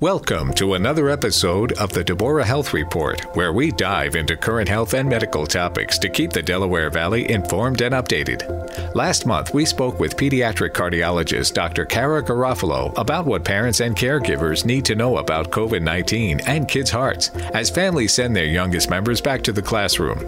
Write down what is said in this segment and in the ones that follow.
Welcome to another episode of the Deborah Health Report, where we dive into current health and medical topics to keep the Delaware Valley informed and updated. Last month, we spoke with pediatric cardiologist Dr. Kara Garofalo about what parents and caregivers need to know about COVID 19 and kids' hearts as families send their youngest members back to the classroom.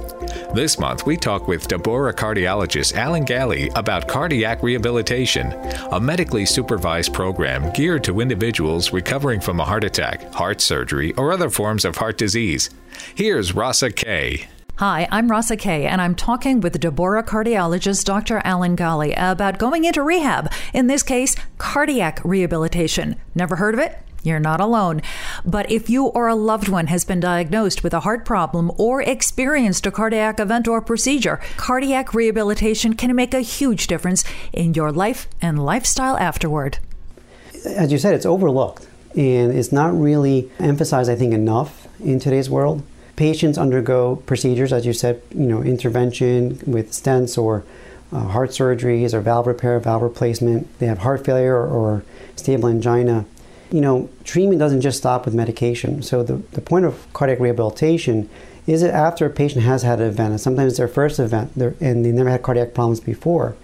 This month, we talk with Deborah cardiologist Alan Galley about cardiac rehabilitation, a medically supervised program geared to individuals recovering from a heart attack, heart surgery, or other forms of heart disease. Here's Rasa Kay. Hi, I'm Rasa Kay, and I'm talking with Deborah cardiologist Dr. Alan Galley about going into rehab, in this case, cardiac rehabilitation. Never heard of it? You're not alone. But if you or a loved one has been diagnosed with a heart problem or experienced a cardiac event or procedure, cardiac rehabilitation can make a huge difference in your life and lifestyle afterward. As you said, it's overlooked and it's not really emphasized, I think, enough in today's world. Patients undergo procedures, as you said, you know, intervention with stents or uh, heart surgeries or valve repair, valve replacement. They have heart failure or, or stable angina. You know, treatment doesn't just stop with medication. So the, the point of cardiac rehabilitation is that after a patient has had an event, and sometimes their first event, and they never had cardiac problems before,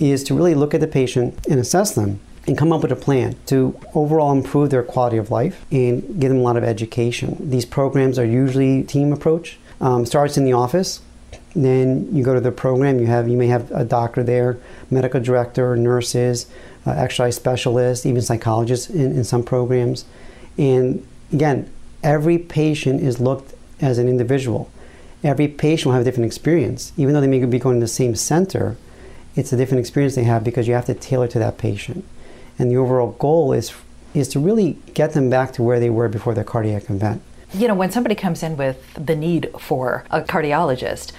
is to really look at the patient and assess them and come up with a plan to overall improve their quality of life and give them a lot of education. These programs are usually team approach. Um, starts in the office, then you go to the program. You have you may have a doctor there, medical director, nurses, uh, exercise specialists, even psychologists in, in some programs. And again, every patient is looked as an individual. Every patient will have a different experience, even though they may be going to the same center. It's a different experience they have because you have to tailor to that patient and the overall goal is is to really get them back to where they were before their cardiac event. You know, when somebody comes in with the need for a cardiologist,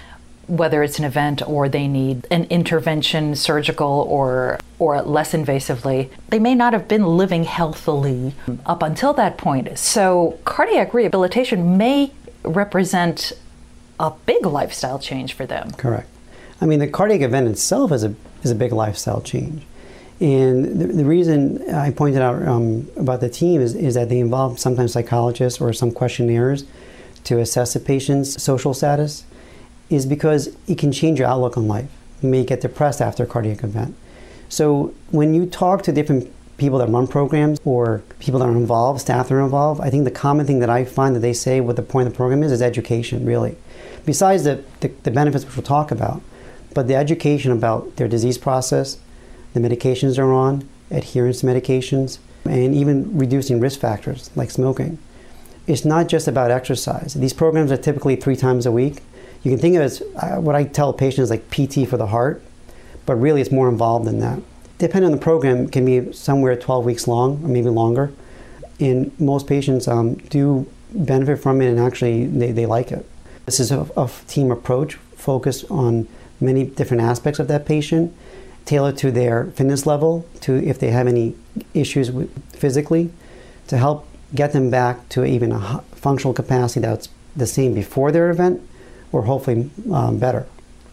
whether it's an event or they need an intervention surgical or or less invasively they may not have been living healthily up until that point. So cardiac rehabilitation may represent a big lifestyle change for them. Correct. I mean the cardiac event itself is a is a big lifestyle change and the, the reason I pointed out um, about the team is, is that they involve sometimes psychologists or some questionnaires to assess a patient's social status, is because it can change your outlook on life. You may get depressed after a cardiac event. So when you talk to different people that run programs or people that are involved, staff that are involved, I think the common thing that I find that they say what the point of the program is is education, really. Besides the, the, the benefits which we'll talk about, but the education about their disease process, the medications they're on, adherence to medications, and even reducing risk factors like smoking. It's not just about exercise. These programs are typically three times a week. You can think of it as uh, what I tell patients like PT for the heart, but really it's more involved than that. Depending on the program, can be somewhere 12 weeks long or maybe longer. And most patients um, do benefit from it and actually they, they like it. This is a, a team approach focused on many different aspects of that patient tailored to their fitness level, to if they have any issues with, physically, to help get them back to even a functional capacity that's the same before their event, or hopefully um, better.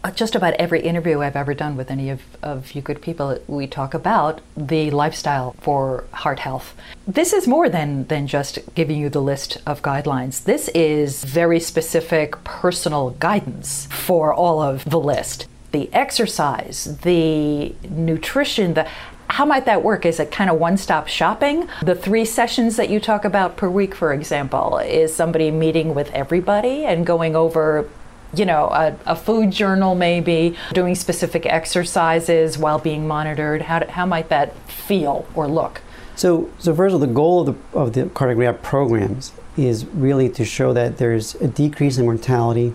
Uh, just about every interview I've ever done with any of, of you good people, we talk about the lifestyle for heart health. This is more than, than just giving you the list of guidelines. This is very specific personal guidance for all of the list the exercise, the nutrition, the how might that work? Is it kind of one stop shopping? The three sessions that you talk about per week, for example, is somebody meeting with everybody and going over you know, a, a, food journal maybe, doing specific exercises while being monitored? How, how might that feel or look? So, so first of all, the goal of the, of the cardiac rehab programs is really to show that there's a decrease in mortality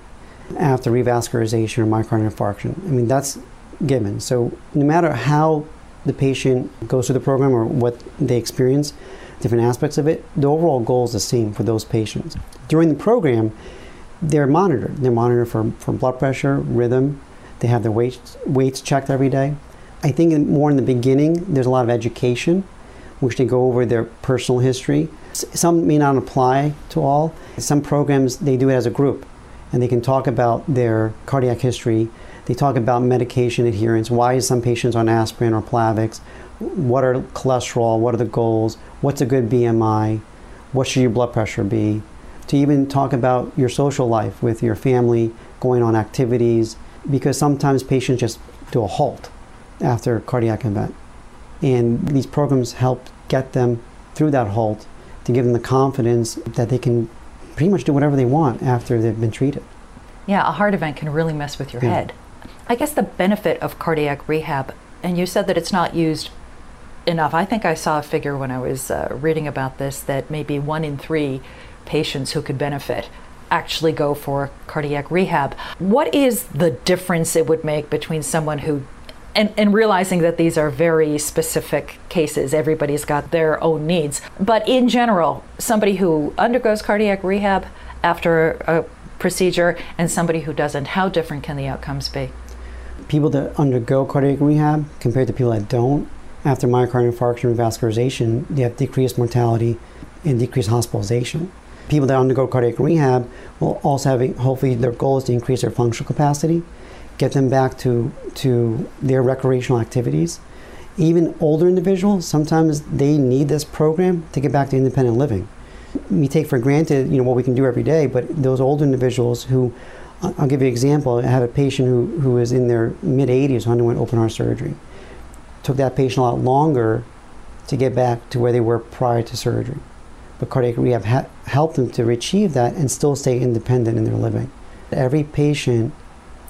after revascularization or myocardial infarction. I mean, that's given. So no matter how the patient goes through the program or what they experience, different aspects of it, the overall goal is the same for those patients. During the program, they're monitored. They're monitored for, for blood pressure, rhythm. They have their weights, weights checked every day. I think more in the beginning, there's a lot of education, which they go over their personal history. Some may not apply to all. Some programs, they do it as a group and they can talk about their cardiac history. They talk about medication adherence. Why some patients on aspirin or Plavix? What are cholesterol? What are the goals? What's a good BMI? what should your blood pressure be, to even talk about your social life with your family, going on activities, because sometimes patients just do a halt after a cardiac event. And these programs help get them through that halt to give them the confidence that they can pretty much do whatever they want after they've been treated. Yeah, a heart event can really mess with your Yeah. head. I guess the benefit of cardiac rehab, and you said that it's not used enough. I think I saw a figure when I was uh, reading about this that maybe one in three patients who could benefit actually go for cardiac rehab. What is the difference it would make between someone who and, and realizing that these are very specific cases, everybody's got their own needs. But in general, somebody who undergoes cardiac rehab after a procedure and somebody who doesn't, how different can the outcomes be? People that undergo cardiac rehab compared to people that don't, after myocardial infarction revascularization, they have decreased mortality and decreased hospitalization. People that undergo cardiac rehab will also have, hopefully, their goal is to increase their functional capacity, get them back to, to their recreational activities. Even older individuals, sometimes they need this program to get back to independent living. We take for granted, you know, what we can do every day, but those older individuals who, I'll give you an example. I have a patient who, who is in their mid 80s who underwent open heart surgery. Took that patient a lot longer to get back to where they were prior to surgery. But cardiac rehab ha- helped them to achieve that and still stay independent in their living. Every patient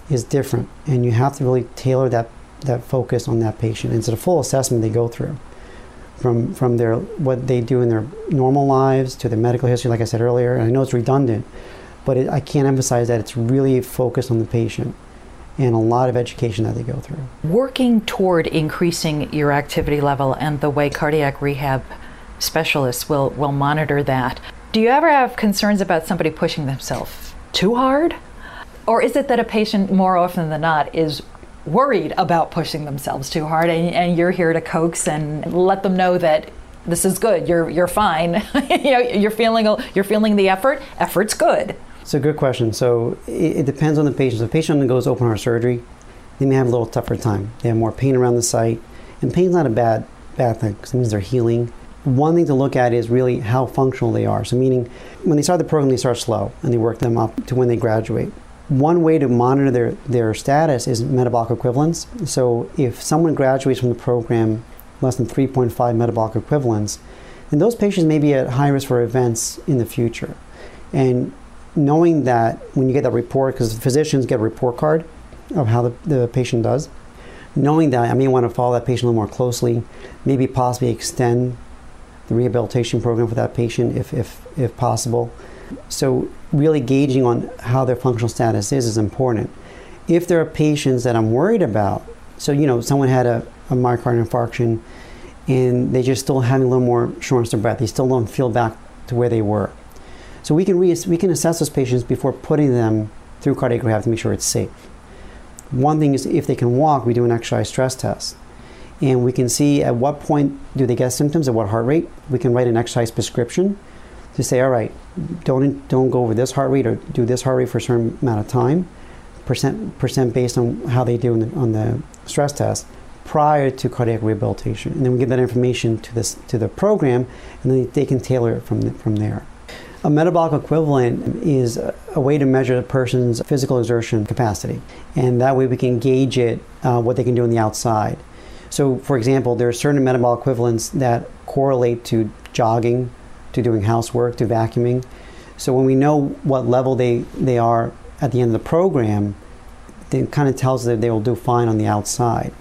is different, and you have to really tailor that, that focus on that patient. And It's a full assessment they go through from, from their, what they do in their normal lives to their medical history, like I said earlier. And I know it's redundant, but it, I can't emphasize that it's really focused on the patient and a lot of education that they go through. Working toward increasing your activity level and the way cardiac rehab specialists will, will monitor that. Do you ever have concerns about somebody pushing themselves too hard? Or is it that a patient more often than not is worried about pushing themselves too hard and, and you're here to coax and let them know that this is good, you're, you're fine, you know, you're feeling, you're feeling the effort, effort's good. It's a good question. So it, it depends on the patient. So if a patient undergoes open heart surgery, they may have a little tougher time. They have more pain around the site, and pain's not a bad bad thing because it means they're healing. One thing to look at is really how functional they are. So meaning, when they start the program, they start slow and they work them up to when they graduate. One way to monitor their, their status is metabolic equivalence. So if someone graduates from the program less than 3.5 metabolic equivalents, then those patients may be at high risk for events in the future. And knowing that when you get that report, because physicians get a report card of how the, the patient does, knowing that I may want to follow that patient a little more closely, maybe possibly extend the rehabilitation program for that patient if, if, if possible. So, really gauging on how their functional status is is important. If there are patients that I'm worried about, so you know, someone had a, a myocardial infarction and they just still having a little more shortness of breath, they still don't feel back to where they were. So we can, re- we can assess those patients before putting them through cardiac rehab to make sure it's safe. One thing is if they can walk, we do an exercise stress test. And we can see at what point do they get symptoms, at what heart rate. We can write an exercise prescription to say, all right, don't, don't go over this heart rate or do this heart rate for a certain amount of time, percent, percent based on how they do on the, on the stress test prior to cardiac rehabilitation. And then we give that information to, this, to the program, and then they can tailor it from, from there. A metabolic equivalent is a, a way to measure a person's physical exertion capacity, and that way we can gauge it, uh, what they can do on the outside. So, for example, there are certain metabolic equivalents that correlate to jogging, to doing housework, to vacuuming. So, when we know what level they, they are at the end of the program, it kind of tells that they will do fine on the outside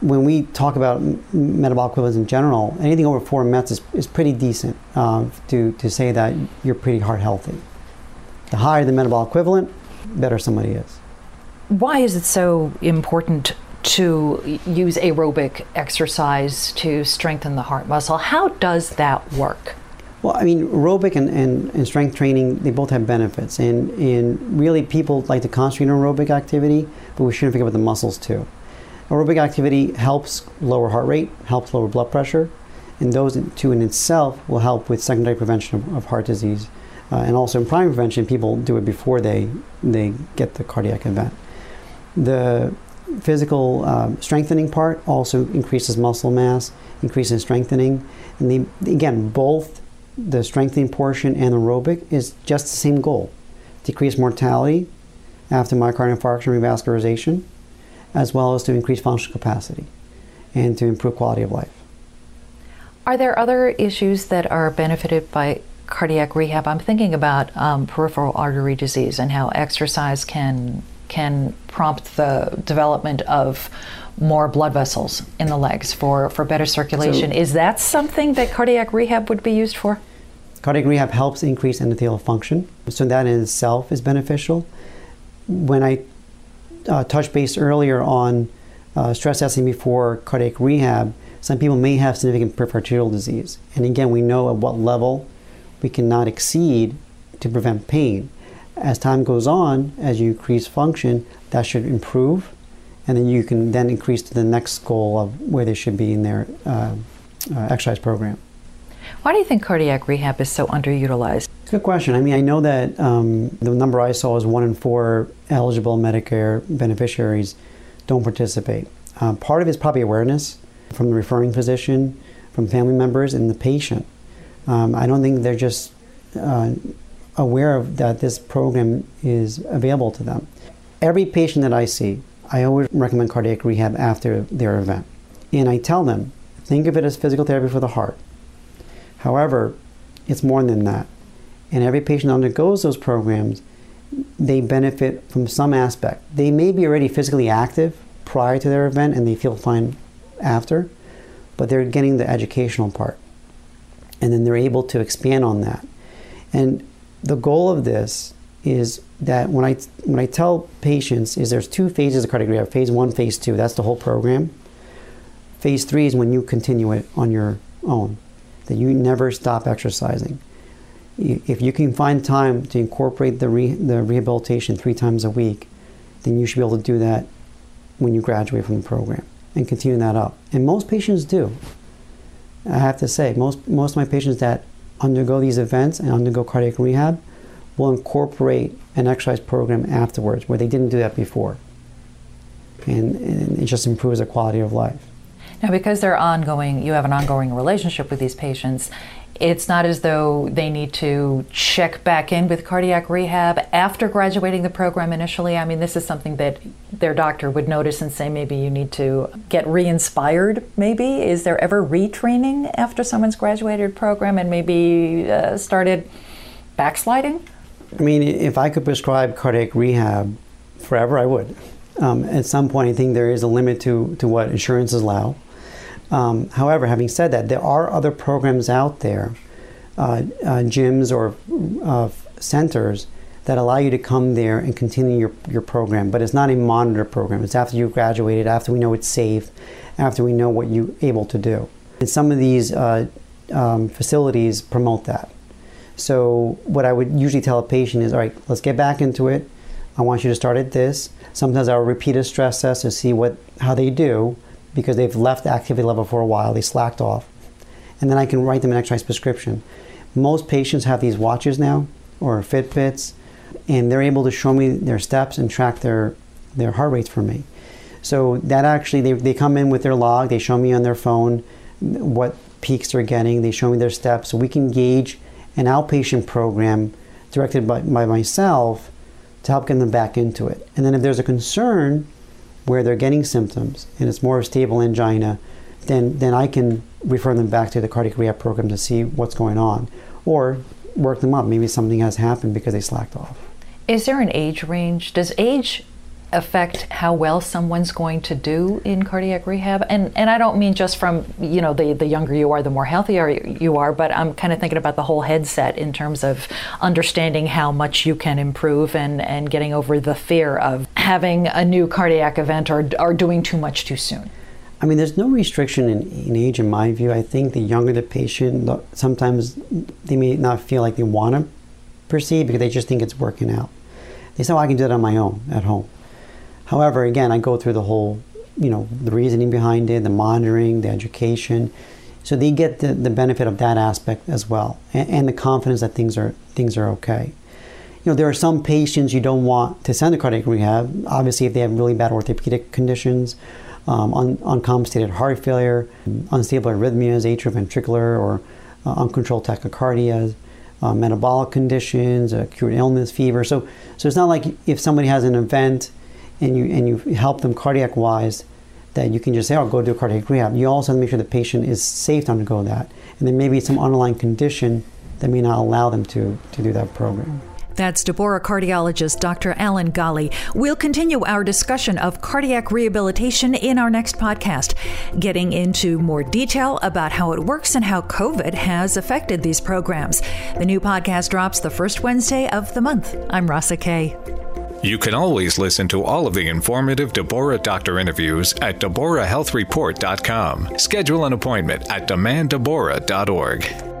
when we talk about metabolic equivalents in general, anything over four mets is, is pretty decent uh, to, to say that you're pretty heart healthy. The higher the metabolic equivalent, better somebody is. Why is it so important to use aerobic exercise to strengthen the heart muscle? How does that work? Well, I mean, aerobic and, and, and strength training, they both have benefits. And, and really, people like to concentrate on aerobic activity, but we shouldn't forget about the muscles too. Aerobic activity helps lower heart rate, helps lower blood pressure, and those two in itself will help with secondary prevention of, of heart disease. Uh, and also in primary prevention, people do it before they, they get the cardiac event. The physical um, strengthening part also increases muscle mass, increases strengthening, and they, again, both the strengthening portion and aerobic is just the same goal decrease mortality after myocardial infarction revascularization, as well as to increase functional capacity and to improve quality of life. Are there other issues that are benefited by cardiac rehab? I'm thinking about um, peripheral artery disease and how exercise can can prompt the development of more blood vessels in the legs for, for better circulation. So, is that something that cardiac rehab would be used for? Cardiac rehab helps increase endothelial function, so that in itself is beneficial. When I uh, touched base earlier on uh, stress testing before cardiac rehab, some people may have significant peripheral arterial disease. And again, we know at what level we cannot exceed to prevent pain. As time goes on, as you increase function, that should improve, and then you can then increase to the next goal of where they should be in their uh, uh, exercise program. Why do you think cardiac rehab is so underutilized? Good question. I mean, I know that um, the number I saw is one in four eligible Medicare beneficiaries don't participate. Uh, part of it is probably awareness from the referring physician, from family members, and the patient. Um, I don't think they're just uh, aware of that this program is available to them. Every patient that I see, I always recommend cardiac rehab after their event. And I tell them, think of it as physical therapy for the heart. However, it's more than that. And every patient undergoes those programs, they benefit from some aspect. They may be already physically active prior to their event and they feel fine after, but they're getting the educational part. And then they're able to expand on that. And the goal of this is that when I when I tell patients is there's two phases of cardiac rehab, phase one, phase two. That's the whole program. Phase three is when you continue it on your own, that you never stop exercising. If you can find time to incorporate the re, the rehabilitation three times a week, then you should be able to do that when you graduate from the program and continue that up. And most patients do. I have to say, most, most of my patients that undergo these events and undergo cardiac rehab will incorporate an exercise program afterwards where they didn't do that before. And, and it just improves their quality of life. Now, because they're ongoing, you have an ongoing relationship with these patients, it's not as though they need to check back in with cardiac rehab after graduating the program initially. I mean, this is something that their doctor would notice and say maybe you need to get re inspired, maybe. Is there ever retraining after someone's graduated program and maybe uh, started backsliding? I mean, if I could prescribe cardiac rehab forever, I would. Um, at some point, I think there is a limit to, to what insurances allow. Um, however, having said that, there are other programs out there, uh, uh, gyms or uh, centers that allow you to come there and continue your, your program. But it's not a monitor program. It's after you've graduated, after we know it's safe, after we know what you're able to do. And some of these uh, um, facilities promote that. So what I would usually tell a patient is, all right, let's get back into it. I want you to start at this. Sometimes I'll repeat a stress test to see what how they do because they've left the activity level for a while, they slacked off. And then I can write them an exercise prescription. Most patients have these watches now or Fitbits, and they're able to show me their steps and track their, their heart rates for me. So that actually, they, they come in with their log, they show me on their phone what peaks they're getting, they show me their steps. So we can gauge an outpatient program directed by, by myself to help get them back into it. And then if there's a concern where they're getting symptoms and it's more stable angina, then, then I can refer them back to the cardiac rehab program to see what's going on or work them up. Maybe something has happened because they slacked off. Is there an age range? Does age affect how well someone's going to do in cardiac rehab and and I don't mean just from you know the the younger you are the more healthier you are but I'm kind of thinking about the whole headset in terms of understanding how much you can improve and and getting over the fear of having a new cardiac event or or doing too much too soon I mean, there's no restriction in, in age, in my view. I think the younger the patient, sometimes they may not feel like they want to proceed because they just think it's working out. They say, oh, I can do it on my own at home. However, again, I go through the whole, you know, the reasoning behind it, the monitoring, the education. So they get the, the benefit of that aspect as well, and, and the confidence that things are things are okay. You know, there are some patients you don't want to send to cardiac rehab. Obviously, if they have really bad orthopedic conditions, um, un- uncompensated heart failure, unstable arrhythmias, atrioventricular, or uh, uncontrolled tachycardia, uh, metabolic conditions, acute illness, fever. So, so it's not like if somebody has an event and you and you help them cardiac wise, that you can just say, "Oh, go do a cardiac rehab." You also have to make sure the patient is safe to undergo that, and then maybe some underlying condition that may not allow them to to do that program. That's Deborah cardiologist Dr. Alan Ghali. We'll continue our discussion of cardiac rehabilitation in our next podcast, getting into more detail about how it works and how COVID has affected these programs. The new podcast drops the first Wednesday of the month. I'm Rasa Kay. You can always listen to all of the informative Deborah Doctor interviews at DeborahHealthReport.com. Schedule an appointment at demanddeborah.org.